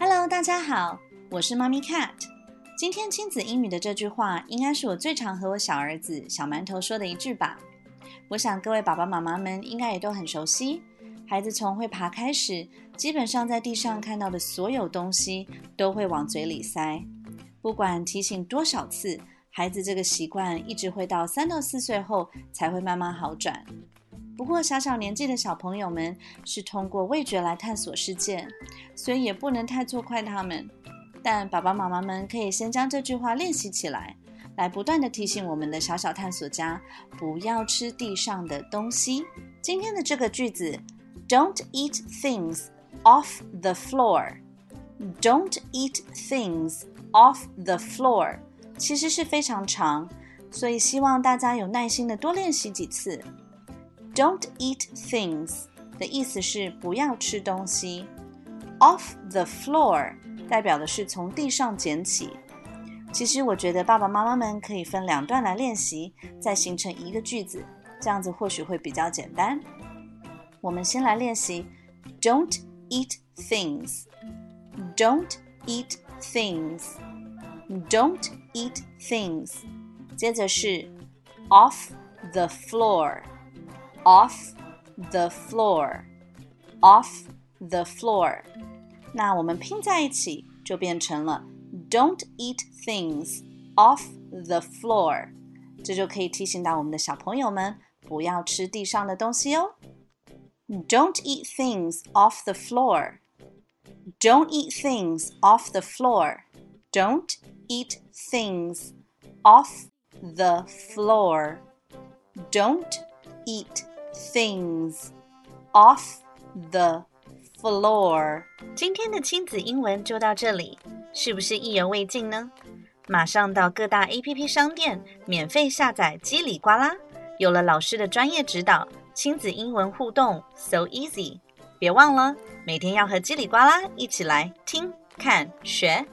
Hello，大家好，我是妈咪 Cat。今天亲子英语的这句话，应该是我最常和我小儿子小馒头说的一句吧。我想各位爸爸妈妈们应该也都很熟悉。孩子从会爬开始，基本上在地上看到的所有东西都会往嘴里塞。不管提醒多少次，孩子这个习惯一直会到三到四岁后才会慢慢好转。不过小小年纪的小朋友们是通过味觉来探索世界，所以也不能太错怪他们。但爸爸妈妈们可以先将这句话练习起来，来不断的提醒我们的小小探索家不要吃地上的东西。今天的这个句子，Don't eat things off the floor。Don't eat things off the floor，其实是非常长，所以希望大家有耐心的多练习几次。Don't eat things 的意思是不要吃东西。Off the floor 代表的是从地上捡起。其实我觉得爸爸妈妈们可以分两段来练习，再形成一个句子，这样子或许会比较简单。我们先来练习 Don't eat things。Don't eat things。Don't eat things。接着是 off the floor。 off the floor, off the floor。那我们拼在一起就变成了 Don't eat things off the floor。这就可以提醒到我们的小朋友们不要吃地上的东西哦。Don't eat things off the floor. Don't eat things off the floor. Don't eat things off the floor. Don't eat things off the floor。今天的亲子英文就到这里，是不是意犹未尽呢？马上到各大 APP 商店免费下载叽里呱啦，有了老师的专业指导，亲子英文互动 so easy。别忘了每天要和叽里呱啦一起来听、看、学。